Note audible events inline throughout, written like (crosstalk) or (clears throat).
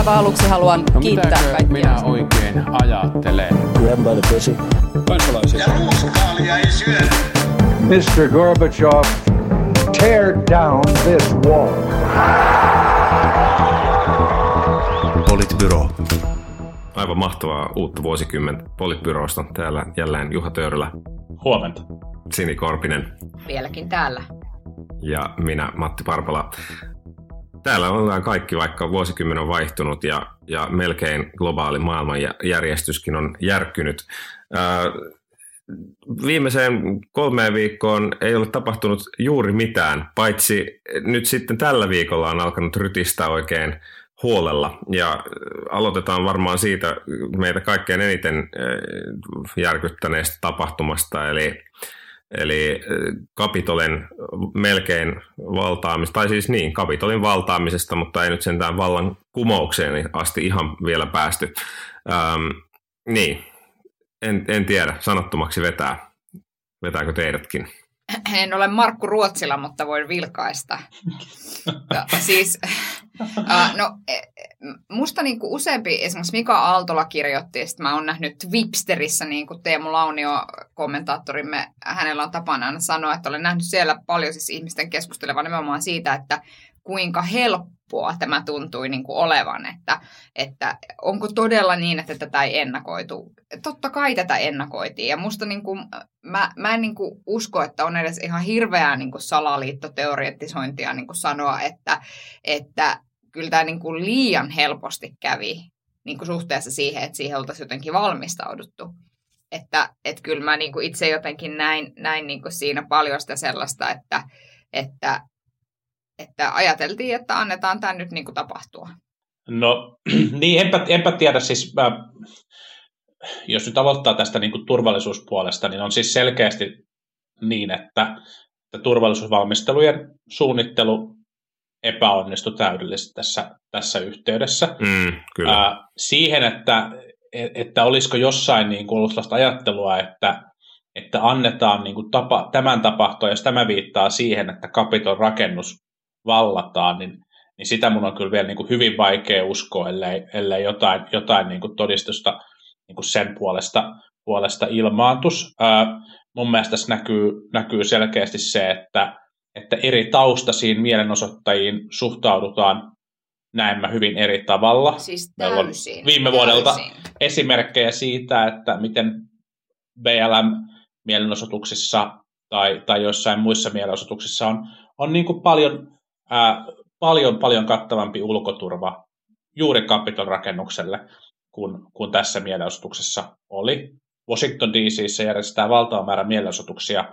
aivan aluksi haluan No kiittää kaikkia. minä oikein ajattelen? Grab by the pussy. kansalaisia. Ja ruuskaalia ei syödä. Mr. Gorbachev, tear down this wall. Politbyro. Aivan mahtavaa uutta vuosikymmentä Politbyrosta. Täällä jälleen Juha Töyrylä, Huomenta. Sini Korpinen Vieläkin täällä. ja minä Matti Parpala. Täällä ollaan kaikki, vaikka vuosikymmen on vaihtunut ja, ja melkein globaali maailmanjärjestyskin on järkkynyt. Ää, viimeiseen kolmeen viikkoon ei ole tapahtunut juuri mitään, paitsi nyt sitten tällä viikolla on alkanut rytistä oikein huolella. Ja aloitetaan varmaan siitä meitä kaikkein eniten järkyttäneestä tapahtumasta, eli Eli Kapitolin melkein valtaamista, tai siis niin, Kapitolin valtaamisesta, mutta ei nyt sentään vallan kumoukseen asti ihan vielä päästy. Ähm, niin, en, en tiedä, sanottomaksi vetää. Vetääkö teidätkin? En ole Markku Ruotsila, mutta voin vilkaista. Ja, siis, äh, no, e- musta niinku useampi, esimerkiksi Mika Aaltola kirjoitti, että mä oon nähnyt Wipsterissä, niin kuin Teemu Launio, kommentaattorimme, hänellä on tapana aina sanoa, että olen nähnyt siellä paljon siis ihmisten keskustelevan nimenomaan siitä, että kuinka helppoa tämä tuntui niin kuin olevan, että, että onko todella niin, että tätä ei ennakoitu. Totta kai tätä ennakoitiin ja musta niin kuin, mä, mä en niin kuin usko, että on edes ihan hirveää niin salaliittoteoreettisointia niin kuin sanoa, että, että kyllä tämä niin kuin liian helposti kävi niin kuin suhteessa siihen, että siihen oltaisiin jotenkin valmistauduttu. Että et kyllä mä niin kuin itse jotenkin näin, näin niin kuin siinä paljon sitä sellaista, että, että, että ajateltiin, että annetaan tämä nyt niin kuin tapahtua. No (clears throat) niin, enpä, enpä tiedä siis, mä, jos nyt aloittaa tästä niin kuin turvallisuuspuolesta, niin on siis selkeästi niin, että, että turvallisuusvalmistelujen suunnittelu epäonnistui täydellisesti tässä, tässä yhteydessä. Mm, kyllä. Ää, siihen, että, että olisiko jossain niin kuin ollut sellaista ajattelua, että, että annetaan niin kuin tapa, tämän tapahtua, jos tämä viittaa siihen, että kapiton rakennus vallataan, niin, niin sitä mun on kyllä vielä niin kuin hyvin vaikea uskoa, ellei, ellei jotain, jotain niin kuin todistusta niin kuin sen puolesta, puolesta ilmaantus. Ää, mun mielestä tässä näkyy, näkyy selkeästi se, että, että eri taustaisiin mielenosoittajiin suhtaudutaan näemmä hyvin eri tavalla. Siis Meillä on täysin. viime vuodelta täysin. esimerkkejä siitä, että miten BLM-mielenosoituksissa tai, tai joissain muissa mielenosoituksissa on, on niin kuin paljon, ää, paljon, paljon kattavampi ulkoturva juuri Capitol rakennukselle kuin, kuin tässä mielenosoituksessa oli. Washington DCissä järjestetään valtava määrä mielenosoituksia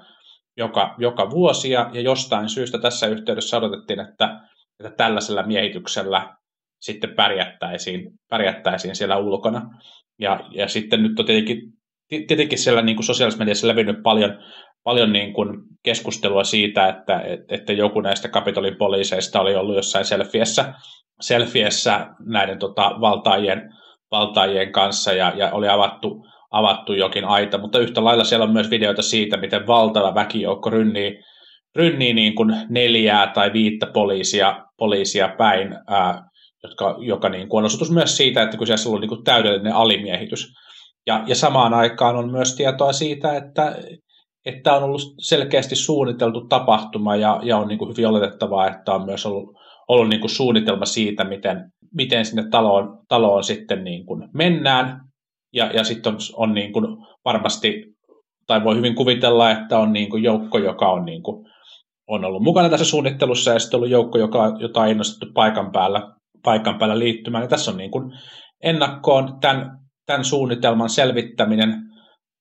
joka, joka vuosi, ja, ja jostain syystä tässä yhteydessä odotettiin, että, että tällaisella miehityksellä sitten pärjättäisiin, pärjättäisiin siellä ulkona. Ja, ja sitten nyt on tietenkin, tietenkin siellä niin kuin sosiaalisessa mediassa levinnyt paljon, paljon niin kuin keskustelua siitä, että, että joku näistä Kapitolin poliiseista oli ollut jossain selfiessä, selfiessä näiden tota, valtaajien, valtaajien kanssa ja, ja oli avattu, avattu jokin aita, mutta yhtä lailla siellä on myös videoita siitä, miten valtava väkijoukko rynnii, rynnii niin kuin neljää tai viittä poliisia, poliisia päin, ää, jotka, joka niin kuin on osoitus myös siitä, että siellä on ollut niin kuin täydellinen alimiehitys. Ja, ja samaan aikaan on myös tietoa siitä, että, että on ollut selkeästi suunniteltu tapahtuma ja, ja on niin kuin hyvin oletettavaa, että on myös ollut, ollut niin kuin suunnitelma siitä, miten, miten sinne taloon, taloon sitten niin kuin mennään. Ja, ja sitten on, on niin kuin varmasti, tai voi hyvin kuvitella, että on niin kuin joukko, joka on, niin kuin, on ollut mukana tässä suunnittelussa ja sitten ollut joukko, joka, jota on innostettu paikan päällä, paikan päällä liittymään. Ja tässä on niin kuin ennakkoon tämän, tämän suunnitelman selvittäminen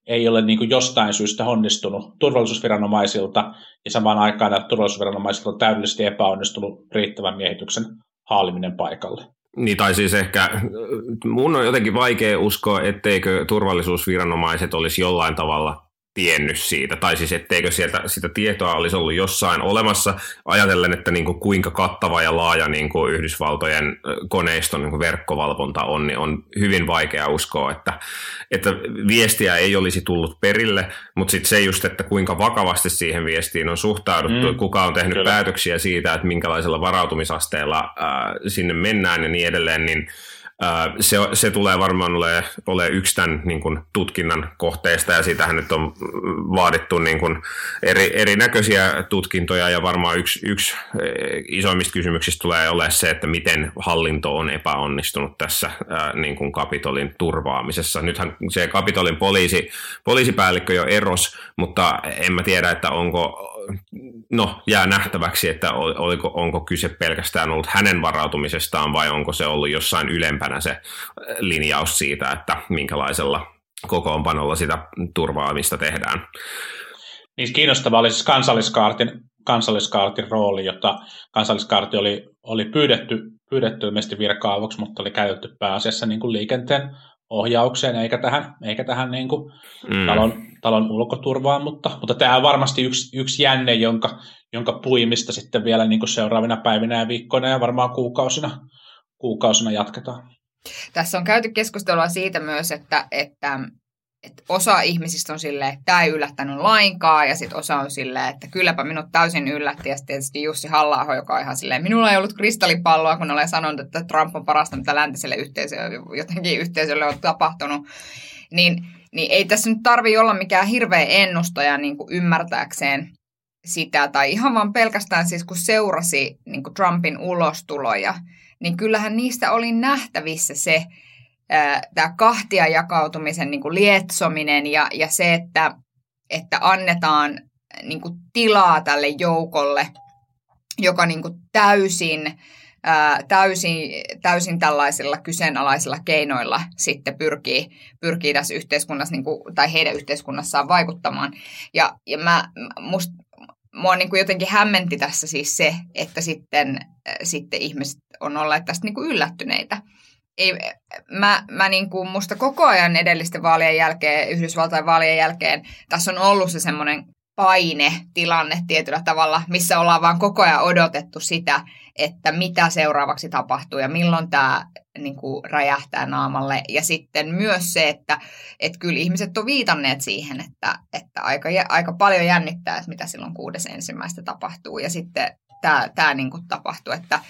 ei ole niin kuin jostain syystä onnistunut turvallisuusviranomaisilta, ja samaan aikaan turvallisuusviranomaisilta on täydellisesti epäonnistunut riittävän miehityksen haaliminen paikalle. Niin, tai siis ehkä mun on jotenkin vaikea uskoa, etteikö turvallisuusviranomaiset olisi jollain tavalla tiennyt siitä, tai siis etteikö sieltä sitä tietoa olisi ollut jossain olemassa, ajatellen, että niin kuin kuinka kattava ja laaja niin kuin Yhdysvaltojen koneiston niin kuin verkkovalvonta on, niin on hyvin vaikea uskoa, että, että viestiä ei olisi tullut perille, mutta sitten se just, että kuinka vakavasti siihen viestiin on suhtauduttu, mm, kuka on tehnyt kyllä. päätöksiä siitä, että minkälaisella varautumisasteella ää, sinne mennään ja niin edelleen, niin se, se tulee varmaan ole, ole yksi tämän niin kuin, tutkinnan kohteista ja siitähän nyt on vaadittu niin kuin, eri, erinäköisiä tutkintoja ja varmaan yksi, yksi isoimmista kysymyksistä tulee olemaan se, että miten hallinto on epäonnistunut tässä ää, niin kuin Kapitolin turvaamisessa. Nythän se Kapitolin poliisi, poliisipäällikkö jo eros, mutta en mä tiedä, että onko no, jää nähtäväksi, että oliko, onko kyse pelkästään ollut hänen varautumisestaan vai onko se ollut jossain ylempänä se linjaus siitä, että minkälaisella kokoonpanolla sitä turvaamista tehdään. Niin kiinnostavaa oli siis kansalliskaartin, kansalliskaartin rooli, jota kansalliskaarti oli, oli pyydetty, pyydetty ilmeisesti virka mutta oli käytetty pääasiassa niin kuin liikenteen ohjaukseen, eikä tähän, eikä tähän niin kuin mm. talon, talon ulkoturvaan, mutta, mutta tämä on varmasti yksi, yksi jänne, jonka, jonka puimista sitten vielä niin kuin seuraavina päivinä ja viikkoina ja varmaan kuukausina, kuukausina jatketaan. Tässä on käyty keskustelua siitä myös, että, että että osa ihmisistä on silleen, että tämä ei yllättänyt lainkaan, ja sitten osa on silleen, että kylläpä minut täysin yllätti, ja sitten tietysti Jussi halla joka on ihan silleen, minulla ei ollut kristallipalloa, kun olen sanonut, että Trump on parasta, mitä läntiselle yhteisölle, jotenkin yhteisölle on tapahtunut, niin, niin ei tässä nyt tarvi olla mikään hirveä ennustaja niin kuin ymmärtääkseen sitä, tai ihan vaan pelkästään siis kun seurasi niin kuin Trumpin ulostuloja, niin kyllähän niistä oli nähtävissä se, tämä kahtia jakautumisen niin kuin lietsominen ja, ja se, että, että annetaan niin kuin tilaa tälle joukolle, joka niin kuin täysin, ää, täysin, täysin tällaisilla kyseenalaisilla keinoilla sitten pyrkii, pyrkii tässä yhteiskunnassa niin kuin, tai heidän yhteiskunnassaan vaikuttamaan. Ja, ja mä, must, mua niin kuin jotenkin hämmenti tässä siis se, että sitten, sitten ihmiset on olleet tästä niin kuin yllättyneitä ei, mä, mä niin kuin musta koko ajan edellisten vaalien jälkeen, Yhdysvaltain vaalien jälkeen, tässä on ollut se semmoinen paine tilanne tietyllä tavalla, missä ollaan vaan koko ajan odotettu sitä, että mitä seuraavaksi tapahtuu ja milloin tämä niin kuin räjähtää naamalle. Ja sitten myös se, että, että kyllä ihmiset on viitanneet siihen, että, että aika, aika paljon jännittää, että mitä silloin kuudes ensimmäistä tapahtuu. Ja sitten tämä, tämä niin kuin tapahtuu, että,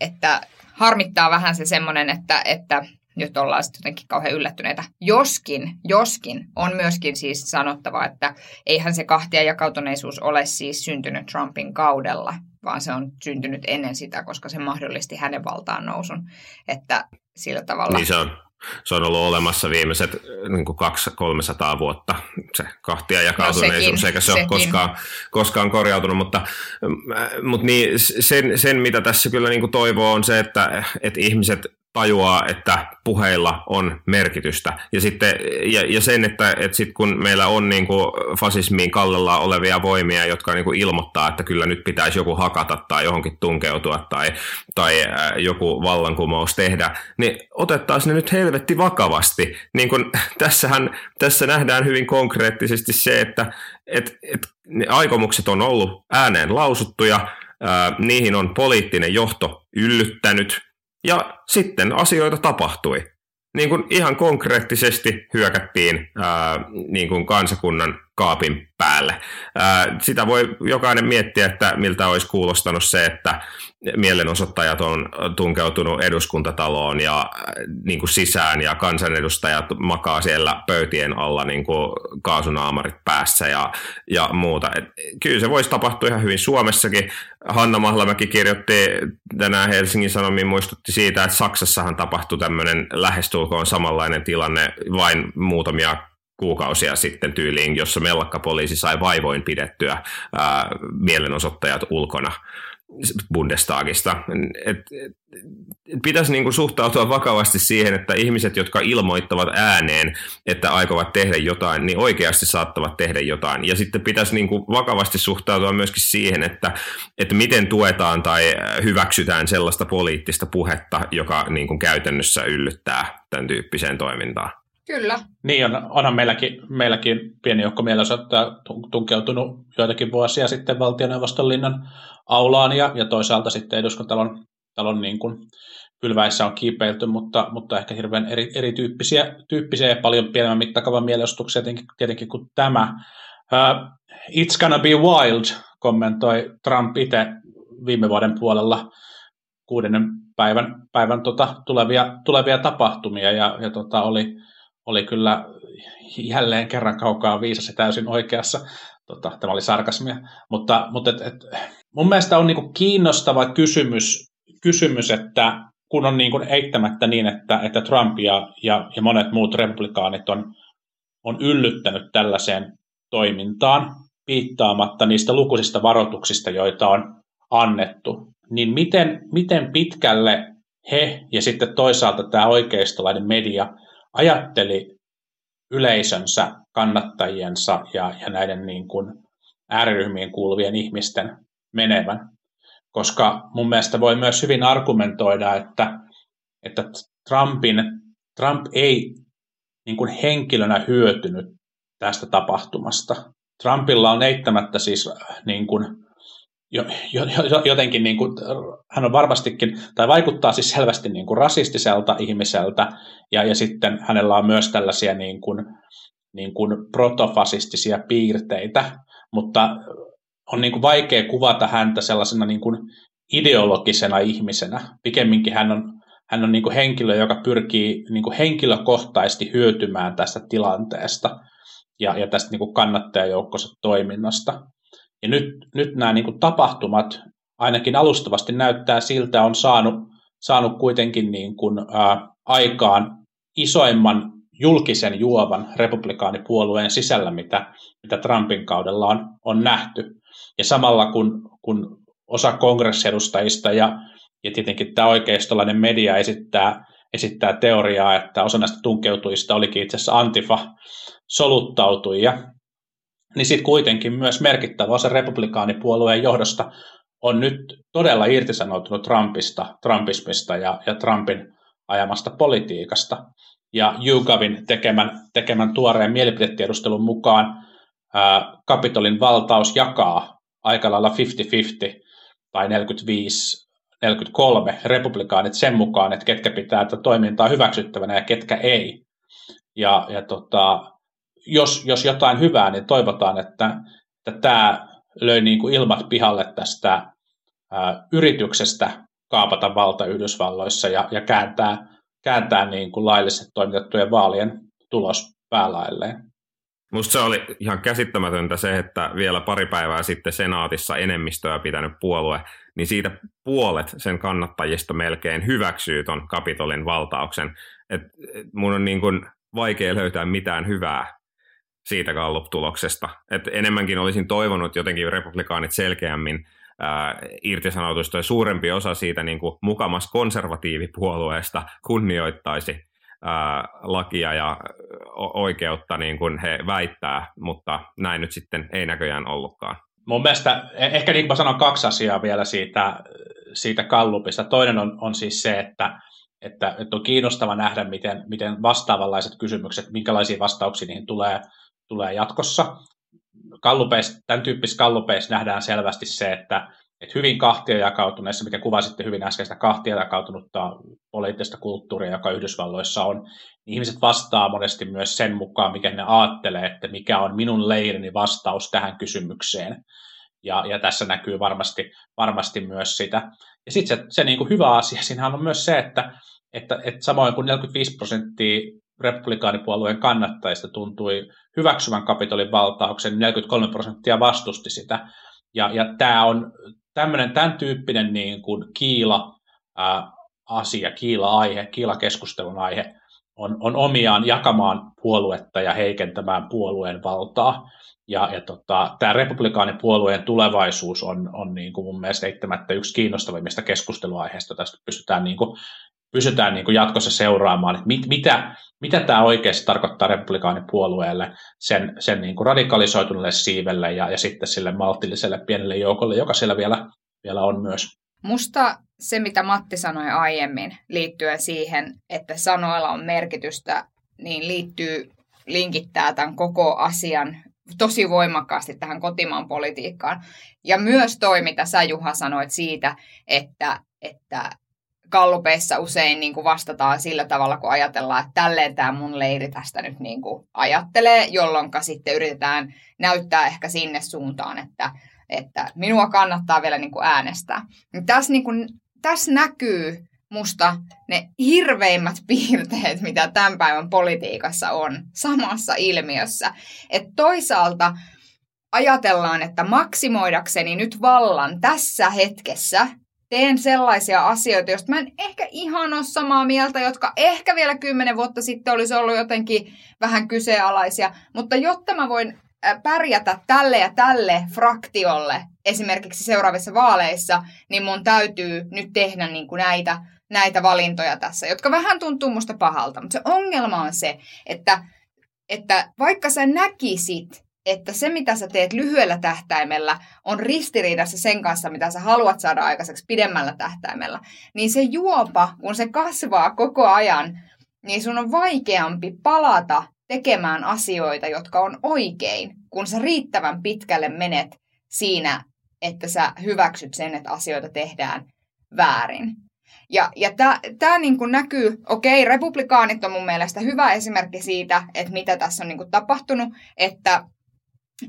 että harmittaa vähän se semmoinen, että, että nyt ollaan sitten jotenkin kauhean yllättyneitä. Joskin, joskin on myöskin siis sanottava, että eihän se kahtia jakautuneisuus ole siis syntynyt Trumpin kaudella, vaan se on syntynyt ennen sitä, koska se mahdollisti hänen valtaan nousun. Että sillä tavalla... Niin se on se on ollut olemassa viimeiset niin 200-300 vuotta, se kahtia jakautuneisuus, no eikä se sekin. ole koskaan, koskaan korjautunut, mutta, mutta niin, sen, sen, mitä tässä kyllä niin toivoo on se, että, että ihmiset tajuaa, että puheilla on merkitystä. Ja, sitten, ja, ja sen, että, että sit kun meillä on niin kuin fasismiin kallella olevia voimia, jotka niin kuin ilmoittaa, että kyllä nyt pitäisi joku hakata tai johonkin tunkeutua tai, tai joku vallankumous tehdä, niin otettaisiin ne nyt helvetti vakavasti. Niin kuin, (laughs) tässähän, tässä nähdään hyvin konkreettisesti se, että et, et, ne aikomukset on ollut ääneen lausuttuja, niihin on poliittinen johto yllyttänyt, ja sitten asioita tapahtui. Niin kuin ihan konkreettisesti hyökättiin ää, niin kuin kansakunnan kaapin päälle. Ää, sitä voi jokainen miettiä, että miltä olisi kuulostanut se, että mielenosoittajat on tunkeutunut eduskuntataloon ja niin kuin sisään ja kansanedustajat makaa siellä pöytien alla niin kuin kaasunaamarit päässä ja, ja muuta. Et kyllä se voisi tapahtua ihan hyvin Suomessakin. Hanna Mahlamäki kirjoitti tänään Helsingin Sanomiin muistutti siitä, että Saksassahan tapahtui tämmöinen lähestulkoon samanlainen tilanne vain muutamia kuukausia sitten tyyliin, jossa mellakkapoliisi sai vaivoin pidettyä ää, mielenosoittajat ulkona Bundestagista. Et, et, et pitäisi niinku suhtautua vakavasti siihen, että ihmiset, jotka ilmoittavat ääneen, että aikovat tehdä jotain, niin oikeasti saattavat tehdä jotain. Ja sitten pitäisi niinku vakavasti suhtautua myöskin siihen, että, että miten tuetaan tai hyväksytään sellaista poliittista puhetta, joka niinku käytännössä yllyttää tämän tyyppiseen toimintaan. Kyllä. Niin, on, onhan meilläkin, meilläkin pieni joukko mielenosoittaa tunkeutunut joitakin vuosia sitten valtioneuvoston linnan aulaan ja, ja toisaalta sitten eduskuntalon talon niin kuin pylväissä on kiipeilty, mutta, mutta ehkä hirveän eri, erityyppisiä tyyppisiä ja paljon pienemmän mittakaavan mielenosoituksia tietenkin, tietenkin kuin tämä. Uh, It's gonna be wild, kommentoi Trump itse viime vuoden puolella kuudennen päivän, päivän tota, tulevia, tulevia tapahtumia ja, ja tota, oli, oli kyllä jälleen kerran kaukaa viisas ja täysin oikeassa. Tota, tämä oli sarkasmia. Mutta, mutta et, et, mun mielestä on niinku kiinnostava kysymys, kysymys, että kun on niinku eittämättä niin, että, että Trump ja, ja, ja monet muut republikaanit on, on yllyttänyt tällaiseen toimintaan, piittaamatta niistä lukuisista varoituksista, joita on annettu, niin miten, miten pitkälle he ja sitten toisaalta tämä oikeistolainen media ajatteli yleisönsä, kannattajiensa ja, ja näiden niin kuin ääriryhmien kuuluvien ihmisten menevän. Koska mun mielestä voi myös hyvin argumentoida, että, että Trumpin, Trump ei niin kuin henkilönä hyötynyt tästä tapahtumasta. Trumpilla on eittämättä siis niin kuin, jotenkin, niin kuin, hän on varmastikin, tai vaikuttaa siis selvästi niin kuin rasistiselta ihmiseltä, ja, ja sitten hänellä on myös tällaisia niin kuin, niin kuin protofasistisia piirteitä, mutta on niin kuin vaikea kuvata häntä sellaisena niin kuin ideologisena ihmisenä. Pikemminkin hän on, hän on niin kuin henkilö, joka pyrkii niin kuin henkilökohtaisesti hyötymään tästä tilanteesta ja, ja tästä niin kuin kannattajajoukkonsa toiminnasta. Ja nyt, nyt nämä niin kuin tapahtumat ainakin alustavasti näyttää siltä, on saanut, saanut kuitenkin niin kuin, ää, aikaan isoimman julkisen juovan republikaanipuolueen sisällä, mitä, mitä Trumpin kaudella on, on nähty. Ja samalla kun, kun osa kongressiedustajista ja, ja tietenkin tämä oikeistolainen media esittää, esittää teoriaa, että osa näistä tunkeutujista olikin itse asiassa Antifa soluttautuja, niin sitten kuitenkin myös merkittävä osa republikaanipuolueen johdosta on nyt todella irtisanoutunut Trumpista, Trumpismista ja, ja Trumpin ajamasta politiikasta. Ja YouGovin tekemän, tekemän tuoreen mielipidetiedustelun mukaan ää, Kapitolin valtaus jakaa aika lailla 50-50 tai 45-43 republikaanit sen mukaan, että ketkä pitää tätä toimintaa hyväksyttävänä ja ketkä ei. Ja, ja tota, jos, jos jotain hyvää, niin toivotaan, että, että tämä löi niin kuin ilmat pihalle tästä ää, yrityksestä kaapata valta Yhdysvalloissa ja, ja kääntää, kääntää niin kuin lailliset toimitettujen vaalien tulos päälailleen. Musta se oli ihan käsittämätöntä se, että vielä pari päivää sitten senaatissa enemmistöä pitänyt puolue, niin siitä puolet sen kannattajista melkein hyväksyy ton Kapitolin valtauksen. Et, mun on niin kuin vaikea löytää mitään hyvää siitä Gallup-tuloksesta. Et enemmänkin olisin toivonut jotenkin republikaanit selkeämmin ää, irtisanoutuista ja suurempi osa siitä niin kuin mukamas konservatiivipuolueesta kunnioittaisi ää, lakia ja oikeutta niin kuin he väittää, mutta näin nyt sitten ei näköjään ollutkaan. Mun mielestä e- ehkä niin kuin sanon kaksi asiaa vielä siitä, siitä kallupista. Toinen on, on siis se, että, että, että on kiinnostava nähdä, miten, miten vastaavanlaiset kysymykset, minkälaisia vastauksia niihin tulee tulee jatkossa. Kallupeissa, tämän tyyppisissä kallupeissa nähdään selvästi se, että, että hyvin kahtia jakautuneessa, mikä kuvasitte hyvin äsken sitä kahtia jakautunutta poliittista kulttuuria, joka Yhdysvalloissa on, niin ihmiset vastaa monesti myös sen mukaan, mikä ne ajattelee, että mikä on minun leirini vastaus tähän kysymykseen. Ja, ja tässä näkyy varmasti, varmasti myös sitä. Ja sitten se, se niin kuin hyvä asia siinä on myös se, että, että, että samoin kuin 45 prosenttia republikaanipuolueen kannattajista tuntui hyväksyvän kapitolin valtauksen, 43 prosenttia vastusti sitä. Ja, ja tämä on tämmöinen, tämän tyyppinen niin kuin kiila ää, asia, kiila-aihe, kiila-keskustelun aihe on, on omiaan jakamaan puoluetta ja heikentämään puolueen valtaa. Ja, ja tota, tämä republikaanipuolueen tulevaisuus on, on niin kuin mun mielestä yksi kiinnostavimmista keskusteluaiheista. Tästä pystytään niin kuin pysytään niin kuin jatkossa seuraamaan, että mit, mitä, mitä tämä oikeasti tarkoittaa republikaanipuolueelle, sen, sen niin kuin radikalisoituneelle siivelle ja, ja sitten sille maltilliselle pienelle joukolle, joka siellä vielä, vielä on myös. Musta se, mitä Matti sanoi aiemmin liittyen siihen, että sanoilla on merkitystä, niin liittyy, linkittää tämän koko asian tosi voimakkaasti tähän kotimaan politiikkaan. Ja myös toi, mitä sä Juha sanoit siitä, että, että kallupeissa usein niin kuin vastataan sillä tavalla, kun ajatellaan, että tälleen tämä mun leiri tästä nyt niin kuin ajattelee, jolloin sitten yritetään näyttää ehkä sinne suuntaan, että, että minua kannattaa vielä niin kuin äänestää. Tässä niin kuin tässä näkyy musta ne hirveimmät (laughs) piirteet, mitä tämän päivän politiikassa on samassa ilmiössä. Että toisaalta ajatellaan, että maksimoidakseni nyt vallan tässä hetkessä teen sellaisia asioita, joista mä en ehkä ihan ole samaa mieltä, jotka ehkä vielä kymmenen vuotta sitten olisi ollut jotenkin vähän kyseenalaisia, mutta jotta mä voin pärjätä tälle ja tälle fraktiolle esimerkiksi seuraavissa vaaleissa, niin mun täytyy nyt tehdä niin kuin näitä, näitä valintoja tässä, jotka vähän tuntuu musta pahalta. Mutta se ongelma on se, että, että vaikka sä näkisit, että se, mitä sä teet lyhyellä tähtäimellä, on ristiriidassa sen kanssa, mitä sä haluat saada aikaiseksi pidemmällä tähtäimellä, niin se juopa, kun se kasvaa koko ajan, niin sun on vaikeampi palata tekemään asioita, jotka on oikein, kun sä riittävän pitkälle menet siinä, että sä hyväksyt sen, että asioita tehdään väärin. Ja, ja tämä niinku näkyy, okei, republikaanit on mun mielestä hyvä esimerkki siitä, että mitä tässä on niinku tapahtunut, että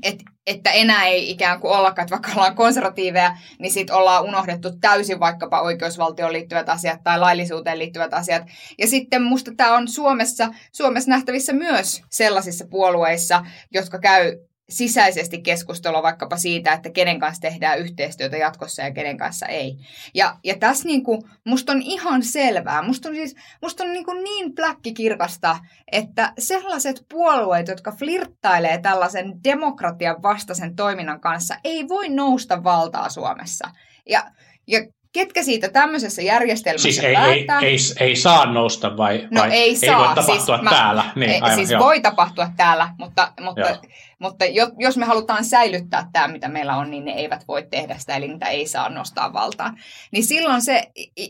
et, että enää ei ikään kuin ollakaan, että vaikka ollaan konservatiiveja, niin sitten ollaan unohdettu täysin vaikkapa oikeusvaltioon liittyvät asiat tai laillisuuteen liittyvät asiat. Ja sitten musta tämä on Suomessa, Suomessa nähtävissä myös sellaisissa puolueissa, jotka käy sisäisesti keskustelua vaikkapa siitä, että kenen kanssa tehdään yhteistyötä jatkossa ja kenen kanssa ei. Ja, ja tässä niin kuin, musta on ihan selvää, musta on, siis, musta on niin, kuin niin pläkkikirkasta, että sellaiset puolueet, jotka flirttailee tällaisen demokratian vastaisen toiminnan kanssa, ei voi nousta valtaa Suomessa. Ja, ja ketkä siitä tämmöisessä järjestelmässä siis ei, ei, ei, ei saa nousta vai, no vai ei, ei saa. voi tapahtua siis täällä? Mä, niin, ei, aivan, siis joo. voi tapahtua täällä, mutta, mutta, Joo. Mutta jos me halutaan säilyttää tämä, mitä meillä on, niin ne eivät voi tehdä sitä, eli niitä ei saa nostaa valtaan. Niin silloin se,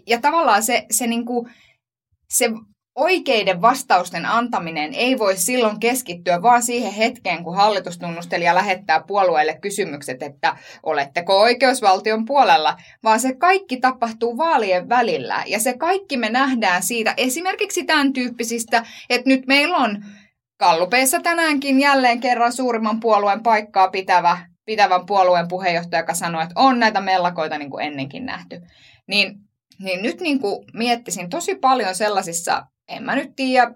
ja tavallaan se, se, niinku, se oikeiden vastausten antaminen ei voi silloin keskittyä vaan siihen hetkeen, kun hallitustunnustelija lähettää puolueelle kysymykset, että oletteko oikeusvaltion puolella, vaan se kaikki tapahtuu vaalien välillä. Ja se kaikki me nähdään siitä esimerkiksi tämän tyyppisistä, että nyt meillä on Kallupeissa tänäänkin jälleen kerran suurimman puolueen paikkaa pitävä, pitävän puolueen puheenjohtaja, joka sanoi, että on näitä mellakoita niin kuin ennenkin nähty. Niin, niin nyt niin kuin miettisin tosi paljon sellaisissa en mä nyt tiedä,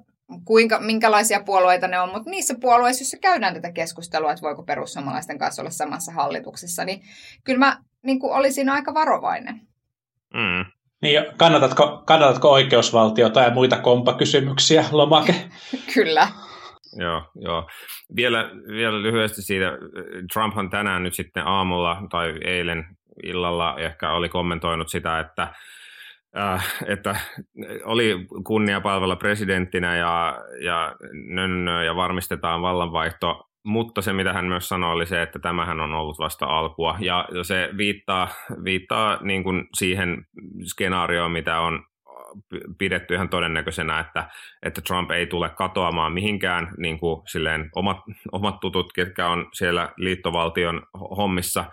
kuinka, minkälaisia puolueita ne on, mutta niissä puolueissa, joissa käydään tätä keskustelua, että voiko perussuomalaisten kanssa olla samassa hallituksessa, niin kyllä mä niin kuin olisin aika varovainen. Mm. Niin, kannatatko, kannatatko oikeusvaltiota ja muita kompakysymyksiä, lomake? (laughs) kyllä. Joo, joo. Vielä, vielä lyhyesti siitä. Trumphan tänään nyt sitten aamulla tai eilen illalla ehkä oli kommentoinut sitä, että äh, että oli kunnia palvella presidenttinä ja, ja, nönnö, ja varmistetaan vallanvaihto, mutta se mitä hän myös sanoi oli se, että tämähän on ollut vasta alkua ja se viittaa, viittaa niin kuin siihen skenaarioon, mitä on pidetty ihan todennäköisenä, että, että Trump ei tule katoamaan mihinkään, niin kuin silleen omat, omat tutut, ketkä on siellä liittovaltion hommissa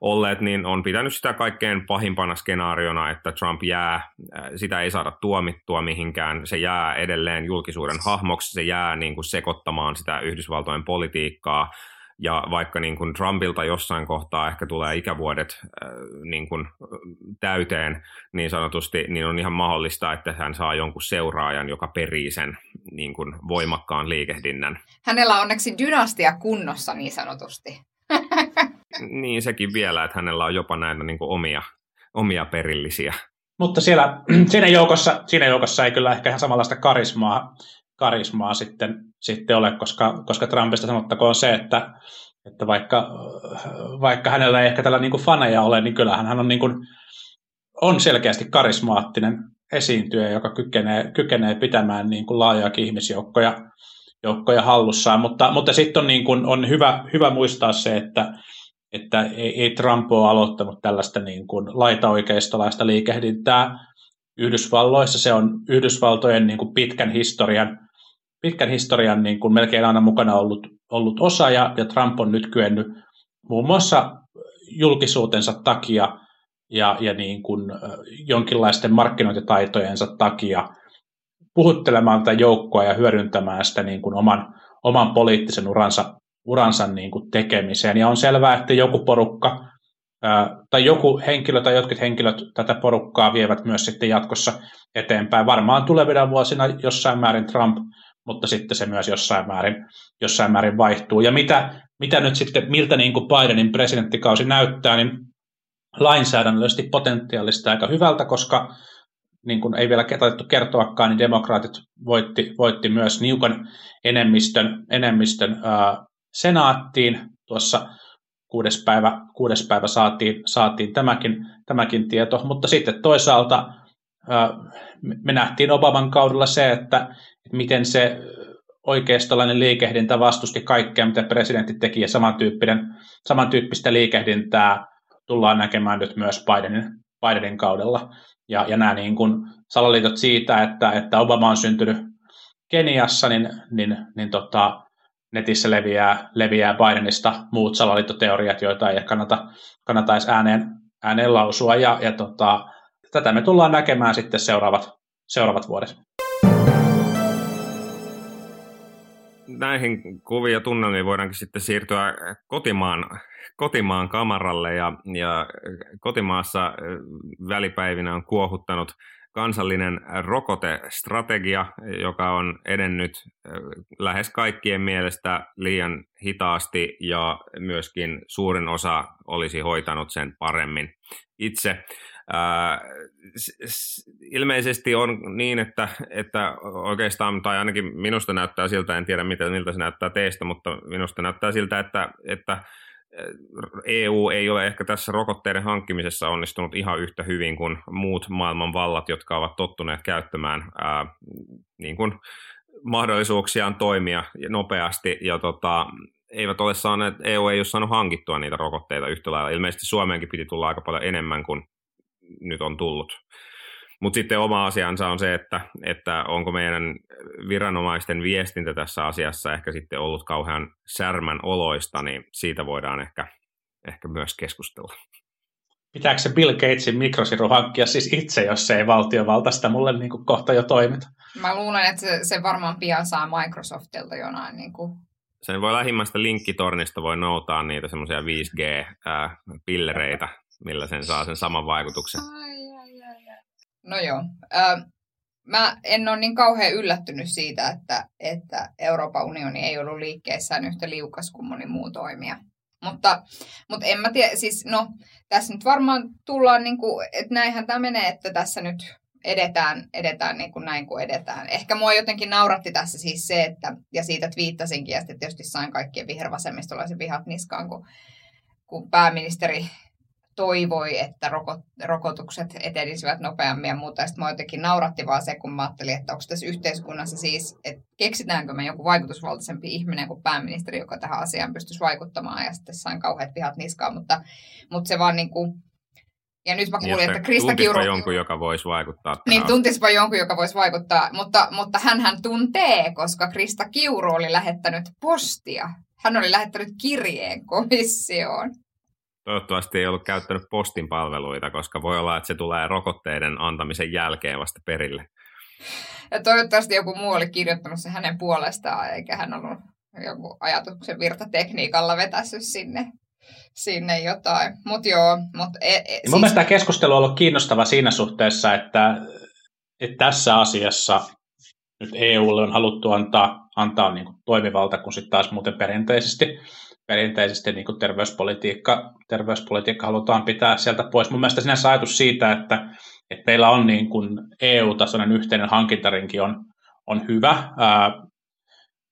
olleet, niin on pitänyt sitä kaikkein pahimpana skenaariona, että Trump jää, sitä ei saada tuomittua mihinkään, se jää edelleen julkisuuden hahmoksi, se jää niin kuin sekoittamaan sitä Yhdysvaltojen politiikkaa, ja vaikka niin kuin Trumpilta jossain kohtaa ehkä tulee ikävuodet äh, niin kuin täyteen niin sanotusti, niin on ihan mahdollista, että hän saa jonkun seuraajan, joka perii sen niin kuin voimakkaan liikehdinnän. Hänellä on onneksi dynastia kunnossa niin sanotusti. (laughs) niin sekin vielä, että hänellä on jopa näitä niin kuin omia, omia perillisiä. Mutta siellä, (clears throat) siinä, joukossa, siinä joukossa ei kyllä ehkä ihan samanlaista karismaa, karismaa sitten, sitten ole, koska, koska Trumpista sanottakoon se, että, että vaikka, vaikka hänellä ei ehkä tällä niin kuin faneja ole, niin kyllähän hän on, niin kuin, on selkeästi karismaattinen esiintyjä, joka kykenee, kykenee pitämään niin kuin laajoakin ihmisjoukkoja joukkoja hallussaan, mutta, mutta sitten on, niin kuin, on hyvä, hyvä muistaa se, että, että ei, ei Trump ole aloittanut tällaista niin kuin laitaoikeistolaista liikehdintää Yhdysvalloissa. Se on Yhdysvaltojen niin kuin pitkän historian, pitkän historian niin kuin melkein aina mukana ollut, ollut osa, ja, ja Trump on nyt kyennyt muun muassa julkisuutensa takia ja, ja niin kuin jonkinlaisten markkinointitaitojensa takia puhuttelemaan tätä joukkoa ja hyödyntämään sitä niin kuin oman, oman poliittisen uransa, uransa niin kuin tekemiseen. Ja on selvää, että joku porukka tai joku henkilö tai jotkut henkilöt tätä porukkaa vievät myös sitten jatkossa eteenpäin. Varmaan tulevina vuosina jossain määrin Trump, mutta sitten se myös jossain määrin, jossain määrin vaihtuu. Ja mitä, mitä nyt sitten, miltä niin kuin Bidenin presidenttikausi näyttää, niin lainsäädännöllisesti potentiaalista aika hyvältä, koska niin kuin ei vielä taidettu kertoakaan, niin demokraatit voitti, voitti myös niukan enemmistön, enemmistön ää, senaattiin tuossa kuudes päivä, kuudes päivä saatiin, saatiin tämäkin, tämäkin tieto, mutta sitten toisaalta ää, me nähtiin Obaman kaudella se, että miten se oikeistolainen liikehdintä vastusti kaikkea, mitä presidentti teki, ja samantyyppinen, samantyyppistä liikehdintää tullaan näkemään nyt myös Bidenin, Bidenin kaudella. Ja, ja nämä niin kuin salaliitot siitä, että, että Obama on syntynyt Keniassa, niin, niin, niin tota, netissä leviää, leviää Bidenista muut salaliittoteoriat, joita ei kannata, kannata edes ääneen, ääneen lausua. Ja, ja tota, tätä me tullaan näkemään sitten seuraavat, seuraavat vuodet. Näihin kuvia tunnelmiin voidaankin sitten siirtyä kotimaan kotimaan kamaralle ja, ja kotimaassa välipäivinä on kuohuttanut kansallinen rokotestrategia, joka on edennyt lähes kaikkien mielestä liian hitaasti ja myöskin suurin osa olisi hoitanut sen paremmin itse. Ilmeisesti on niin, että, että oikeastaan, tai ainakin minusta näyttää siltä, en tiedä miltä se näyttää teistä, mutta minusta näyttää siltä, että, että EU ei ole ehkä tässä rokotteiden hankkimisessa onnistunut ihan yhtä hyvin kuin muut maailman vallat, jotka ovat tottuneet käyttämään ää, niin kuin mahdollisuuksiaan toimia nopeasti ja tota, eivät ole saaneet, EU ei ole saanut hankittua niitä rokotteita yhtä lailla. Ilmeisesti Suomeenkin piti tulla aika paljon enemmän kuin nyt on tullut. Mutta sitten oma asiansa on se, että, että onko meidän viranomaisten viestintä tässä asiassa ehkä sitten ollut kauhean särmän oloista, niin siitä voidaan ehkä, ehkä myös keskustella. Pitääkö se Bill Gatesin mikrosiru hankkia siis itse, jos se ei valtiovalta sitä mulle niin kuin kohta jo toimita? Mä luulen, että se, se varmaan pian saa Microsoftilta jonain niin kuin sen voi lähimmästä linkkitornista voi noutaa niitä semmoisia 5G-pillereitä, millä sen saa sen saman vaikutuksen. Ai No joo. Ö, mä en ole niin kauhean yllättynyt siitä, että, että Euroopan unioni ei ollut liikkeessään yhtä liukas kuin moni muu toimija. Mutta, mutta en mä tiedä, siis no, tässä nyt varmaan tullaan, niin kuin, että näinhän tämä menee, että tässä nyt edetään, edetään niin kuin näin kuin edetään. Ehkä mua jotenkin nauratti tässä siis se, että, ja siitä viittasinkin, ja sitten tietysti sain kaikkien vihervasemmistolaisen vihat niskaan, kun, kun pääministeri toivoi, että rokotukset etenisivät nopeammin ja muuta. Sitten jotenkin nauratti vaan se, kun mä ajattelin, että onko tässä yhteiskunnassa siis, että keksitäänkö me joku vaikutusvaltaisempi ihminen kuin pääministeri, joka tähän asiaan pystyisi vaikuttamaan. Ja sitten sain kauheat vihat niskaan, mutta, mutta se vaan niin kuin, ja nyt mä kuulin, niin, että Krista Kiuru... jonkun, joka voisi vaikuttaa. Niin, tuntispa jonkun, joka voisi vaikuttaa, mutta, mutta hän tuntee, koska Krista Kiuru oli lähettänyt postia. Hän oli lähettänyt kirjeen komissioon. Toivottavasti ei ollut käyttänyt postin palveluita, koska voi olla, että se tulee rokotteiden antamisen jälkeen vasta perille. Ja toivottavasti joku muu oli kirjoittanut se hänen puolestaan, eikä hän ollut joku ajatuksen virtatekniikalla vetässyt sinne, sinne jotain. Mutta joo, mut e, e, siis... Mun mielestä tämä keskustelu on ollut kiinnostava siinä suhteessa, että, että tässä asiassa nyt EUlle on haluttu antaa, antaa niin kuin toimivalta, kun sitten taas muuten perinteisesti perinteisesti niin kuin terveyspolitiikka, terveyspolitiikka halutaan pitää sieltä pois. Mun mielestä sinänsä ajatus siitä, että, että meillä on niin kuin EU-tasoinen yhteinen hankintarinki on, on hyvä. Ää,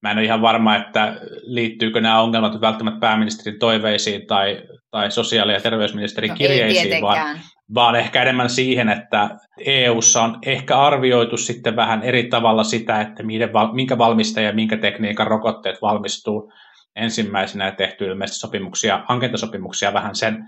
mä en ole ihan varma, että liittyykö nämä ongelmat välttämättä pääministerin toiveisiin tai, tai sosiaali- ja terveysministerin no, kirjeisiin, vaan, vaan ehkä enemmän siihen, että EU:ssa on ehkä arvioitu sitten vähän eri tavalla sitä, että minkä valmistaja ja minkä tekniikan rokotteet valmistuu ensimmäisenä tehty ilmeisesti sopimuksia, hankintasopimuksia vähän sen,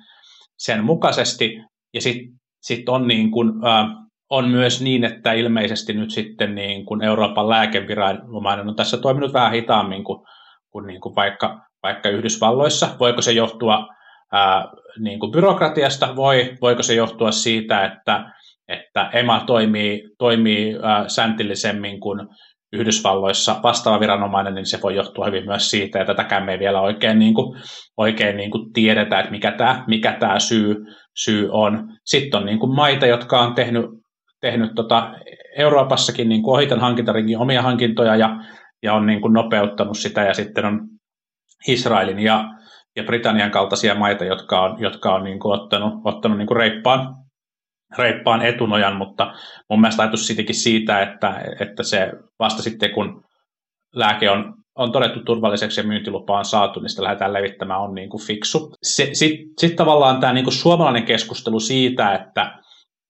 sen mukaisesti. Ja sitten sit on, niin kun, äh, on myös niin, että ilmeisesti nyt sitten niin kun Euroopan lääkeviranomainen on tässä toiminut vähän hitaammin kuin, kuin, niin kuin vaikka, vaikka Yhdysvalloissa. Voiko se johtua ää, niin kuin byrokratiasta? Voi, voiko se johtua siitä, että, että EMA toimii, toimii ää, sääntillisemmin kuin Yhdysvalloissa vastaava viranomainen, niin se voi johtua hyvin myös siitä, ja tätäkään me ei vielä oikein, niin kuin, oikein niin kuin tiedetä, että mikä tämä, mikä tämä syy, syy on. Sitten on niin kuin maita, jotka on tehnyt, tehnyt tota Euroopassakin niin kuin ohitan hankintaringin omia hankintoja ja, ja on niin kuin nopeuttanut sitä, ja sitten on Israelin ja, ja Britannian kaltaisia maita, jotka on, jotka on niin kuin ottanut, ottanut niin kuin reippaan, reippaan etunojan, mutta mun mielestä ajatus siitäkin siitä, että, että se vasta sitten kun lääke on, on todettu turvalliseksi ja myyntilupa on saatu, niin sitä lähdetään levittämään, on niin kuin fiksu. Sitten sit tavallaan tämä niin kuin suomalainen keskustelu siitä, että,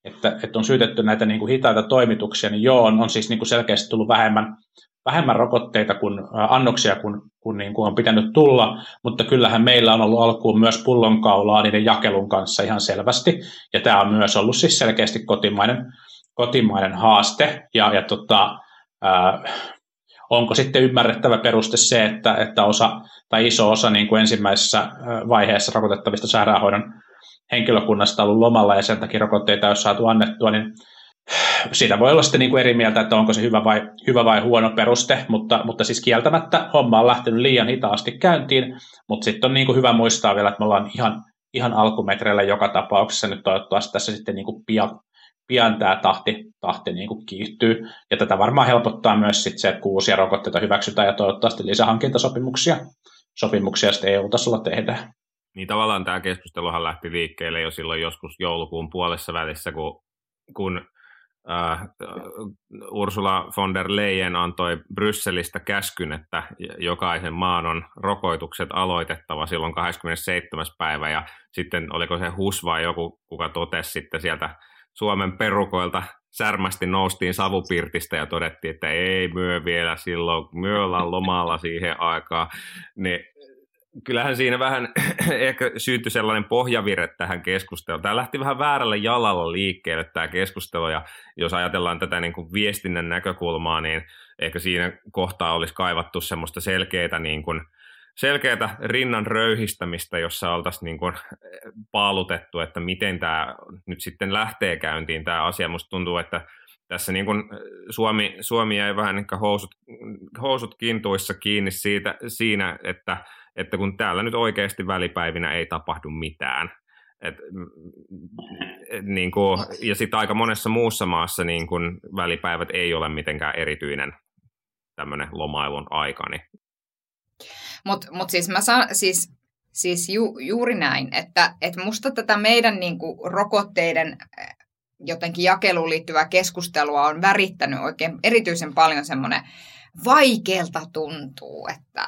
että, että on syytetty näitä niin kuin hitaita toimituksia, niin joo, on, on siis niin kuin selkeästi tullut vähemmän, vähemmän rokotteita kuin annoksia kuin, kuin, niin kuin on pitänyt tulla, mutta kyllähän meillä on ollut alkuun myös pullonkaulaa niiden jakelun kanssa ihan selvästi, ja tämä on myös ollut siis selkeästi kotimainen, kotimainen haaste, ja, ja tota, ää, onko sitten ymmärrettävä peruste se, että, että osa tai iso osa niin kuin ensimmäisessä vaiheessa rokotettavista sairaanhoidon henkilökunnasta ollut lomalla ja sen takia rokotteita ei ole saatu annettua, niin siitä voi olla sitten niin kuin eri mieltä, että onko se hyvä vai, hyvä vai huono peruste, mutta, mutta siis kieltämättä homma on lähtenyt liian hitaasti käyntiin, mutta sitten on niin kuin hyvä muistaa vielä, että me ollaan ihan, ihan alkumetreillä joka tapauksessa, nyt toivottavasti tässä sitten niin kuin pian, pian tämä tahti, tahti niin kuin kiihtyy, ja tätä varmaan helpottaa myös sitten se, että kun uusia rokotteita hyväksytään ja toivottavasti lisähankintasopimuksia sopimuksia sitten EU-tasolla tehdään. Niin tavallaan tämä keskusteluhan lähti liikkeelle jo silloin joskus joulukuun puolessa välissä, kun, kun äh, Ursula von der Leyen antoi Brysselistä käskyn, että jokaisen maan on rokoitukset aloitettava silloin 27. päivä, ja sitten oliko se HUS vai joku, kuka totesi sitten sieltä Suomen perukoilta särmästi noustiin savupirtistä ja todettiin, että ei myö vielä silloin, myö ollaan lomalla siihen aikaan, niin kyllähän siinä vähän (clears throat) ehkä syntyi sellainen pohjavire tähän keskusteluun. Tämä lähti vähän väärällä jalalla liikkeelle tämä keskustelu, ja jos ajatellaan tätä niin kuin viestinnän näkökulmaa, niin ehkä siinä kohtaa olisi kaivattu semmoista selkeää, niin kuin, selkeää rinnan röyhistämistä, jossa oltaisiin niin kuin paalutettu, että miten tämä nyt sitten lähtee käyntiin tämä asia. Musta tuntuu, että tässä niin kuin Suomi, Suomi jäi vähän niin housut, housut kintuissa kiinni siitä, siinä, että että kun täällä nyt oikeasti välipäivinä ei tapahdu mitään. Et, et, niin kuin, ja sitten aika monessa muussa maassa niin kuin välipäivät ei ole mitenkään erityinen tämmöinen lomailun aika. Niin. Mutta mut siis mä saan, siis, siis ju, juuri näin, että et musta tätä meidän niin kuin, rokotteiden eh, jotenkin jakeluun liittyvää keskustelua on värittänyt oikein erityisen paljon semmoinen vaikealta tuntuu, että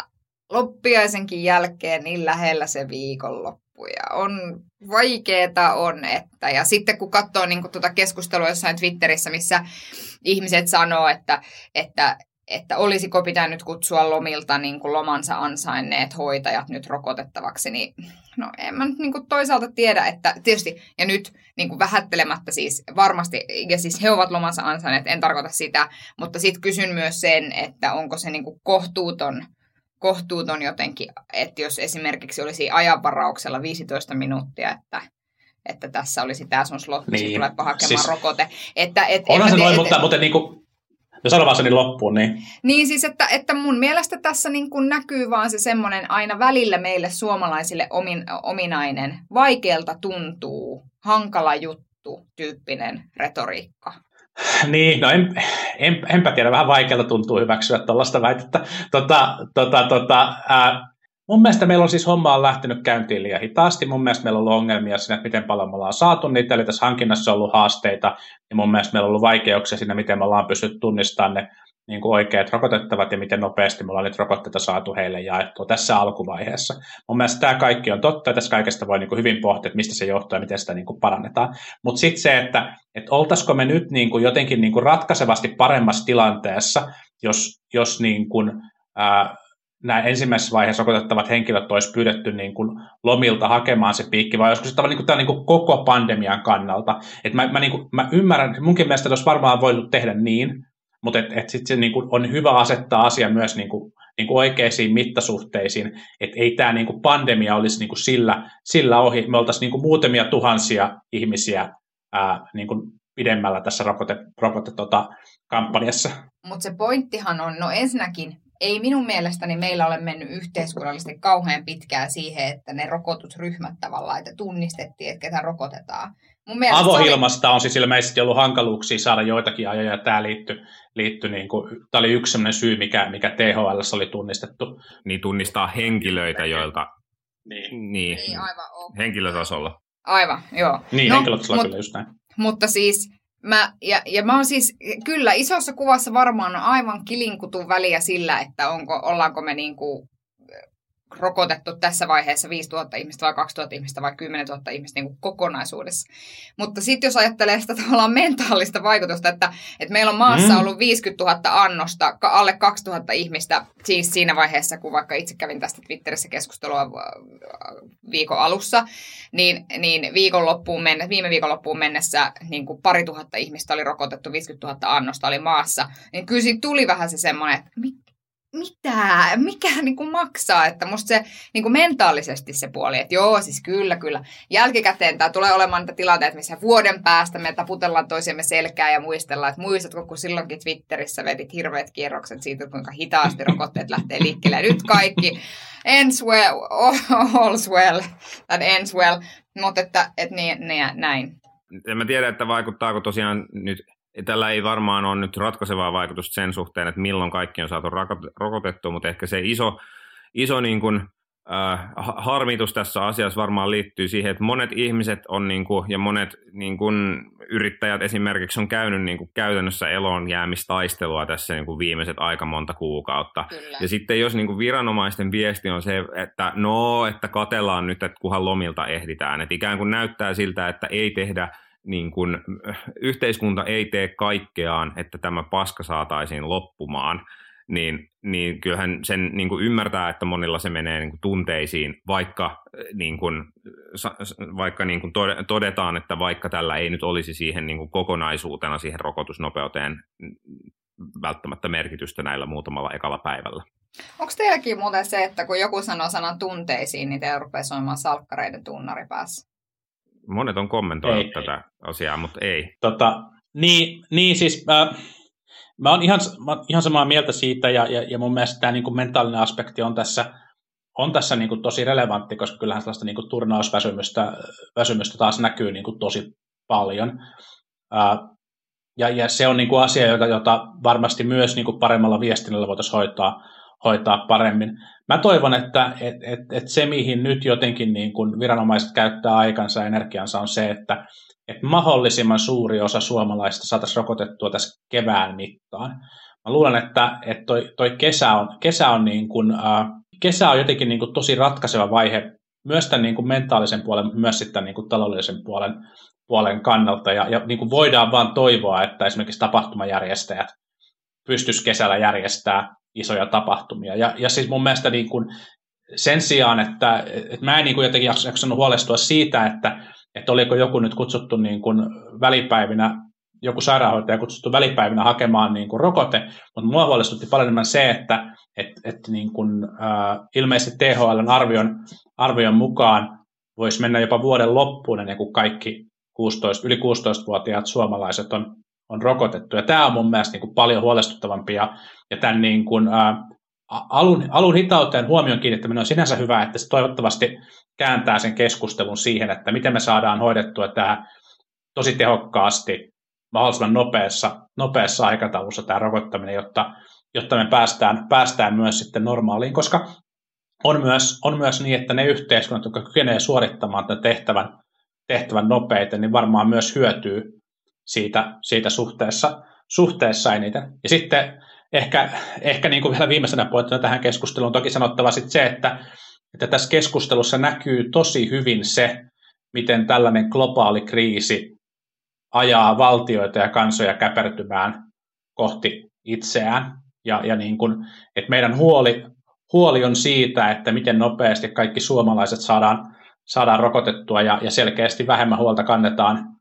loppiaisenkin jälkeen niin lähellä se viikonloppu ja on vaikeeta on, että ja sitten kun katsoo niin tuota keskustelua jossain Twitterissä, missä ihmiset sanoo, että, että, että olisiko pitänyt kutsua lomilta niin kuin lomansa ansainneet hoitajat nyt rokotettavaksi, niin no en mä nyt niin kuin toisaalta tiedä, että tietysti, ja nyt niin kuin vähättelemättä siis varmasti, ja siis he ovat lomansa ansainneet, en tarkoita sitä, mutta sitten kysyn myös sen, että onko se niin kuin kohtuuton kohtuuton jotenkin, että jos esimerkiksi olisi ajanvarauksella 15 minuuttia, että että tässä olisi tämä sun slotti, niin. tulepa hakemaan siis, rokote. Että, et, onhan se noin, et, mutta, mutta niin kuin, jos sano vaan niin loppuun, niin... Niin siis, että, että mun mielestä tässä niin kuin näkyy vaan se semmoinen aina välillä meille suomalaisille omin, ominainen, vaikealta tuntuu, hankala juttu tyyppinen retoriikka. (sighs) Niin, no en, en, enpä tiedä, vähän vaikealta tuntuu hyväksyä tuollaista väitettä. Tota, tota, tota, ää, mun mielestä meillä on siis homma on lähtenyt käyntiin liian hitaasti. Mun mielestä meillä on ollut ongelmia siinä, että miten paljon me ollaan saatu niitä, eli tässä hankinnassa on ollut haasteita, ja mun mielestä meillä on ollut vaikeuksia siinä, miten me ollaan pystytty tunnistamaan ne niin kuin oikeat rokotettavat ja miten nopeasti me ollaan niitä rokotteita saatu heille jaettua tässä alkuvaiheessa. Mun mielestä tämä kaikki on totta ja tässä kaikesta voi niin kuin hyvin pohtia, että mistä se johtuu ja miten sitä niin kuin parannetaan. Mutta sitten se, että, että oltaisiko me nyt niin kuin jotenkin niin kuin ratkaisevasti paremmassa tilanteessa, jos, jos niin kuin, ää, nämä ensimmäisessä vaiheessa rokotettavat henkilöt olisi pyydetty niin kuin lomilta hakemaan se piikki, vai olisiko se tavallaan niin kuin, niin kuin koko pandemian kannalta. Et mä, mä, niin kuin, mä ymmärrän, munkin mielestä olisi varmaan voinut tehdä niin, mutta et, et sitten se niinku on hyvä asettaa asia myös niinku, niinku oikeisiin mittasuhteisiin, että ei tämä niinku pandemia olisi niinku sillä, sillä ohi, me oltaisiin niinku muutamia tuhansia ihmisiä ää, niinku pidemmällä tässä rokote, rokote tota, kampanjassa. Mutta se pointtihan on, no ensinnäkin, ei minun mielestäni meillä ole mennyt yhteiskunnallisesti kauhean pitkään siihen, että ne rokotusryhmät tavallaan, että tunnistettiin, että ketä rokotetaan. Mun Avohilmasta oli... on siis ilmeisesti ollut hankaluuksia saada joitakin ajoja. Tämä liittyi, liittyi niin kuin, tämä oli yksi sellainen syy, mikä, mikä THL oli tunnistettu. Niin tunnistaa henkilöitä, joilta niin, niin, niin aivan, okay. henkilötasolla. Aivan, joo. Niin, no, henkilötasolla mut, kyllä just näin. Mutta siis Mä, ja, ja mä oon siis, kyllä isossa kuvassa varmaan on aivan kilinkutun väliä sillä, että onko, ollaanko me niinku rokotettu tässä vaiheessa 5000 ihmistä vai 2000 ihmistä vai 10 000 ihmistä niin kuin kokonaisuudessa. Mutta sitten jos ajattelee sitä tavallaan mentaalista vaikutusta, että, että meillä on maassa mm. ollut 50 000 annosta, alle 2000 ihmistä, siis siinä vaiheessa, kun vaikka itse kävin tästä Twitterissä keskustelua äh, viikon alussa, niin, niin viikonloppuun mennessä, viime viikonloppuun mennessä niin kuin pari tuhatta ihmistä oli rokotettu, 50 000 annosta oli maassa, niin kyllä siinä tuli vähän se semmoinen, että mitä, mikä (laughs) niin kuin maksaa, että musta se niin kuin mentaalisesti se puoli, että joo, siis kyllä, kyllä. Jälkikäteen tämä tulee olemaan niitä tilanteita, missä vuoden päästä me taputellaan toisiamme selkää ja muistellaan, että muistatko, kun silloinkin Twitterissä vedit hirveät kierrokset siitä, kuinka hitaasti rokotteet lähtee liikkeelle. Nyt kaikki ends well, (laughs) all's well, that ends well, mutta että, että niin, niin, näin. En mä tiedä, että vaikuttaako tosiaan nyt tällä ei varmaan ole nyt ratkaisevaa vaikutusta sen suhteen, että milloin kaikki on saatu rokotettua, mutta ehkä se iso, iso niin kuin, äh, harmitus tässä asiassa varmaan liittyy siihen, että monet ihmiset on niin kuin, ja monet niin kuin, yrittäjät esimerkiksi on käynyt niin kuin, käytännössä eloon jäämistaistelua tässä niin kuin, viimeiset aika monta kuukautta. Kyllä. Ja sitten jos niin kuin, viranomaisten viesti on se, että no, että katellaan nyt, että kuhan lomilta ehditään, että ikään kuin näyttää siltä, että ei tehdä – niin kun, yhteiskunta ei tee kaikkeaan, että tämä paska saataisiin loppumaan, niin, niin kyllähän sen niin kuin ymmärtää, että monilla se menee niin kuin tunteisiin, vaikka, niin kuin, vaikka niin kuin todetaan, että vaikka tällä ei nyt olisi siihen niin kuin kokonaisuutena siihen rokotusnopeuteen välttämättä merkitystä näillä muutamalla ekalla päivällä. Onko teilläkin muuten se, että kun joku sanoo sanan tunteisiin, niin te rupeaa soimaan salkkareiden tunnari päässä? Monet on kommentoinut ei, tätä ei. asiaa, mutta ei. Tota, niin, niin siis äh, mä oon ihan, mä oon ihan samaa mieltä siitä, ja, ja, ja mun mielestä tämä niin mentaalinen aspekti on tässä, on tässä niin kuin tosi relevantti, koska kyllähän sellaista niin kuin turnausväsymystä väsymystä taas näkyy niin kuin tosi paljon. Äh, ja, ja se on niin kuin asia, jota, jota varmasti myös niin kuin paremmalla viestinnällä voitaisiin hoitaa, hoitaa paremmin. Mä toivon, että et, et, et se, mihin nyt jotenkin niin kun viranomaiset käyttää aikansa ja energiansa, on se, että et mahdollisimman suuri osa suomalaista saataisiin rokotettua tässä kevään mittaan. Mä luulen, että, että toi, toi kesä on, kesä on, niin kun, äh, kesä on jotenkin niin kun tosi ratkaiseva vaihe myös tämän niin kuin mentaalisen puolen, myös sitten niin kuin taloudellisen puolen, puolen kannalta. Ja, ja niin kuin voidaan vaan toivoa, että esimerkiksi tapahtumajärjestäjät pystyisivät kesällä järjestämään isoja tapahtumia. Ja, ja siis mun mielestä niin kuin sen sijaan, että, että mä en niin kuin jotenkin jaksanut huolestua siitä, että, että oliko joku nyt kutsuttu niin kuin välipäivinä, joku sairaanhoitaja kutsuttu välipäivinä hakemaan niin kuin rokote, mutta mua huolestutti paljon enemmän se, että et, et niin kuin, äh, ilmeisesti THLn arvion, arvion mukaan voisi mennä jopa vuoden loppuun ennen kuin kaikki 16, yli 16-vuotiaat suomalaiset on on rokotettu. Ja tämä on mun mielestä niin kuin paljon huolestuttavampi ja, ja tämän niin kuin, ä, alun, alun hitauteen huomion kiinnittäminen on sinänsä hyvä, että se toivottavasti kääntää sen keskustelun siihen, että miten me saadaan hoidettua tämä tosi tehokkaasti mahdollisimman nopeassa, nopeassa aikataulussa tämä rokottaminen, jotta, jotta me päästään, päästään myös sitten normaaliin, koska on myös, on myös niin, että ne yhteiskunnat, jotka kykenevät suorittamaan tämän tehtävän, tehtävän nopeiten, niin varmaan myös hyötyy siitä, siitä suhteessa, suhteessa eniten. Ja sitten ehkä, ehkä niin kuin vielä viimeisenä pointtina tähän keskusteluun toki sanottava sitten se, että, että tässä keskustelussa näkyy tosi hyvin se, miten tällainen globaali kriisi ajaa valtioita ja kansoja käpertymään kohti itseään. Ja, ja niin kuin, että meidän huoli, huoli on siitä, että miten nopeasti kaikki suomalaiset saadaan, saadaan rokotettua ja, ja selkeästi vähemmän huolta kannetaan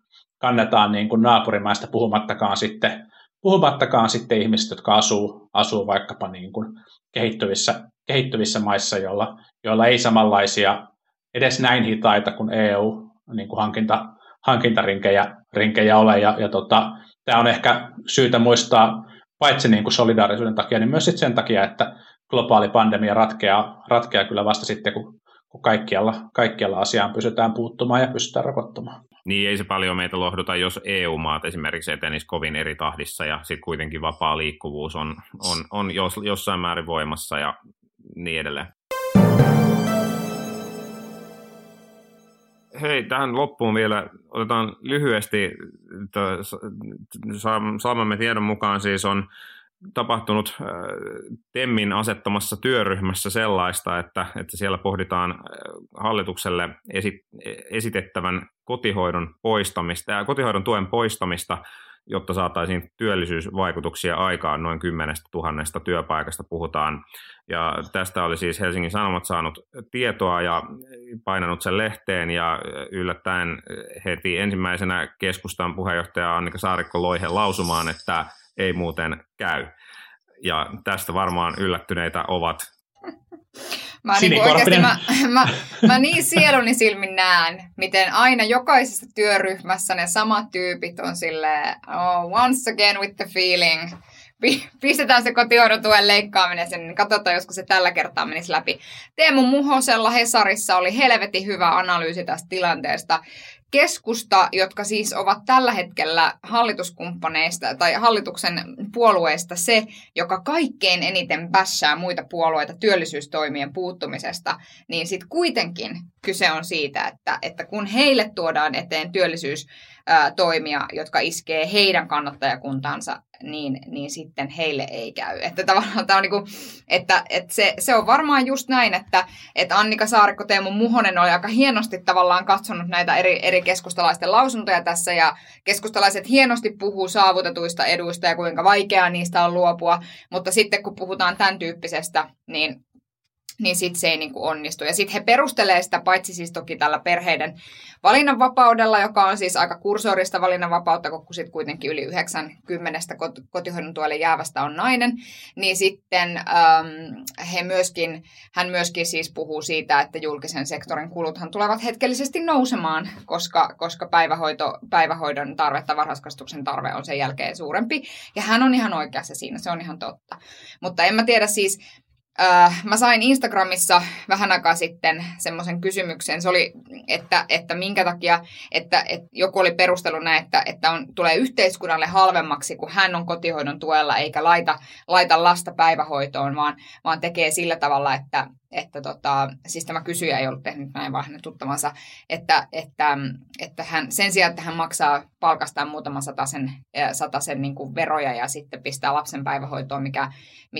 kannetaan niin kuin naapurimaista puhumattakaan sitten, puhumattakaan sitten ihmisistä, jotka asuu, asuu vaikkapa niin kuin kehittyvissä, kehittyvissä maissa, joilla, joilla ei samanlaisia, edes näin hitaita kuin EU, niin kuin hankinta, hankintarinkejä rinkejä ole. Ja, ja tota, tämä on ehkä syytä muistaa paitsi niin kuin solidaarisuuden takia, niin myös sen takia, että globaali pandemia ratkeaa, ratkeaa kyllä vasta sitten, kun, kun kaikkialla, kaikkialla asiaan pysytään puuttumaan ja pystytään rokottamaan. Niin ei se paljon meitä lohduta, jos EU-maat esimerkiksi etenisi kovin eri tahdissa ja sitten kuitenkin vapaa liikkuvuus on, on, on jos, jossain määrin voimassa ja niin edelleen. Hei, tähän loppuun vielä otetaan lyhyesti, saamamme tiedon mukaan siis on tapahtunut äh, Temmin asettamassa työryhmässä sellaista, että, että siellä pohditaan äh, hallitukselle esitettävän kotihoidon poistamista, äh, kotihoidon tuen poistamista jotta saataisiin työllisyysvaikutuksia aikaan. Noin kymmenestä tuhannesta työpaikasta puhutaan. Ja tästä oli siis Helsingin Sanomat saanut tietoa ja painanut sen lehteen ja yllättäen heti ensimmäisenä keskustan puheenjohtaja Annika Saarikko loihe lausumaan, että ei muuten käy. Ja tästä varmaan yllättyneitä ovat Mä, niin oikeasti, mä, mä, mä niin sieluni silmin näen, miten aina jokaisessa työryhmässä ne samat tyypit on silleen, oh, once again with the feeling. Pistetään se kotihoidon tuen leikkaaminen sen, niin katsotaan, joskus se tällä kertaa menisi läpi. Teemu Muhosella Hesarissa oli helvetin hyvä analyysi tästä tilanteesta keskusta, jotka siis ovat tällä hetkellä hallituskumppaneista tai hallituksen puolueista se, joka kaikkein eniten bässää muita puolueita työllisyystoimien puuttumisesta, niin sitten kuitenkin kyse on siitä, että, että kun heille tuodaan eteen työllisyystoimia, jotka iskee heidän kannattajakuntansa, niin, niin sitten heille ei käy. Että tavallaan tämä on niin kuin, että, että se, se, on varmaan just näin, että, että Annika Saarikko, Teemu Muhonen oli aika hienosti tavallaan katsonut näitä eri, eri keskustalaisten lausuntoja tässä ja keskustalaiset hienosti puhuu saavutetuista eduista ja kuinka vaikeaa niistä on luopua, mutta sitten kun puhutaan tämän tyyppisestä, niin niin sitten se ei niinku onnistu. Ja sitten he perustelee sitä paitsi siis toki tällä perheiden valinnanvapaudella, joka on siis aika kursorista valinnanvapautta, kun sitten kuitenkin yli 90 kotihoidon tuolle jäävästä on nainen, niin sitten äm, he myöskin, hän myöskin siis puhuu siitä, että julkisen sektorin kuluthan tulevat hetkellisesti nousemaan, koska, koska päivähoito, päivähoidon tarve tai varhaiskasvatuksen tarve on sen jälkeen suurempi. Ja hän on ihan oikeassa siinä, se on ihan totta. Mutta en mä tiedä siis, Äh, mä sain Instagramissa vähän aikaa sitten semmoisen kysymyksen, se oli, että, että minkä takia, että, että joku oli perustellut näin, että, että on, tulee yhteiskunnalle halvemmaksi, kun hän on kotihoidon tuella, eikä laita, laita lasta päivähoitoon, vaan, vaan tekee sillä tavalla, että, että tota, siis tämä kysyjä ei ollut tehnyt näin, vaan tuttavansa, että, että, että hän, sen sijaan, että hän maksaa palkastaan muutaman sataisen, niin kuin veroja ja sitten pistää lapsen päivähoitoon, mikä,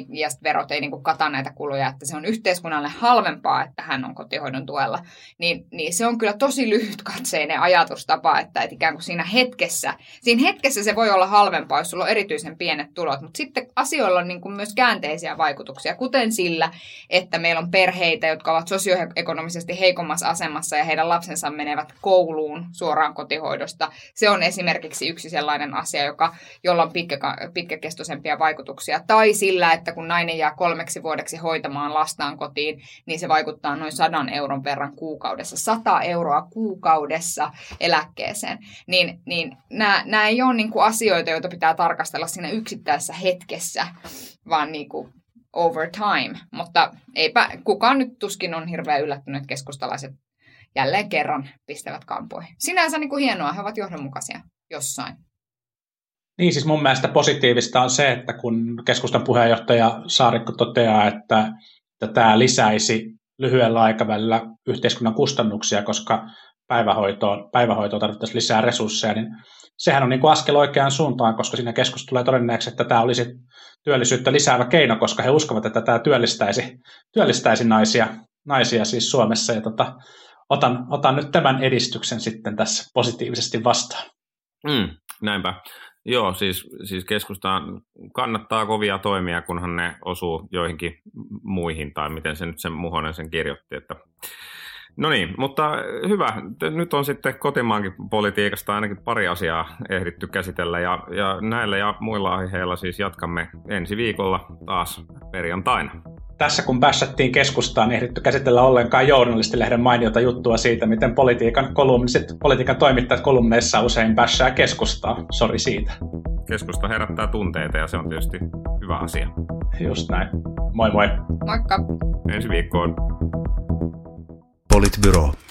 ja verot ei niin kuin kata näitä kuluja, että se on yhteiskunnalle halvempaa, että hän on kotihoidon tuella, niin, niin se on kyllä tosi lyhytkatseinen ajatustapa, että, että ikään kuin siinä hetkessä, siinä hetkessä se voi olla halvempaa, jos sulla on erityisen pienet tulot, mutta sitten asioilla on niin kuin myös käänteisiä vaikutuksia, kuten sillä, että meillä on perheitä, jotka ovat sosioekonomisesti heikommassa asemassa ja heidän lapsensa menevät kouluun suoraan kotihoidosta. Se on esimerkiksi yksi sellainen asia, joka, jolla on pitkä, pitkäkestoisempia vaikutuksia. Tai sillä, että kun nainen jää kolmeksi vuodeksi hoitamaan lastaan kotiin, niin se vaikuttaa noin sadan euron verran kuukaudessa. Sata euroa kuukaudessa eläkkeeseen. Niin, niin nämä, nämä ei ole niin kuin asioita, joita pitää tarkastella siinä yksittäisessä hetkessä, vaan niin kuin over time. Mutta eipä kukaan nyt tuskin on hirveän yllättynyt, että keskustalaiset jälleen kerran pistävät kampoihin. Sinänsä niin kuin hienoa, he ovat johdonmukaisia jossain. Niin, siis mun mielestä positiivista on se, että kun keskustan puheenjohtaja Saarikko toteaa, että, että tämä lisäisi lyhyellä aikavälillä yhteiskunnan kustannuksia, koska päivähoitoon, päivähoitoon tarvittaisiin lisää resursseja, niin sehän on niin kuin askel oikeaan suuntaan, koska siinä keskus tulee todennäköisesti, että tämä olisi työllisyyttä lisäävä keino, koska he uskovat, että tämä työllistäisi, työllistäisi naisia, naisia siis Suomessa. Ja tota, otan, otan nyt tämän edistyksen sitten tässä positiivisesti vastaan. Mm, näinpä. Joo, siis, siis keskustaan kannattaa kovia toimia, kunhan ne osuu joihinkin muihin, tai miten se nyt sen Muhonen sen kirjoitti, että No niin, mutta hyvä. Nyt on sitten kotimaankin politiikasta ainakin pari asiaa ehditty käsitellä ja, ja näillä ja muilla aiheilla siis jatkamme ensi viikolla taas perjantaina. tässä kun bässättiin keskustaan, niin ehditty käsitellä ollenkaan journalistilehden mainiota juttua siitä, miten politiikan, kolumniset, politiikan toimittajat kolumneissa usein bässää keskustaa. Sori siitä. Keskusta herättää tunteita ja se on tietysti hyvä asia. Just näin. Moi moi. Moikka! Ensi viikkoon. Politbyro.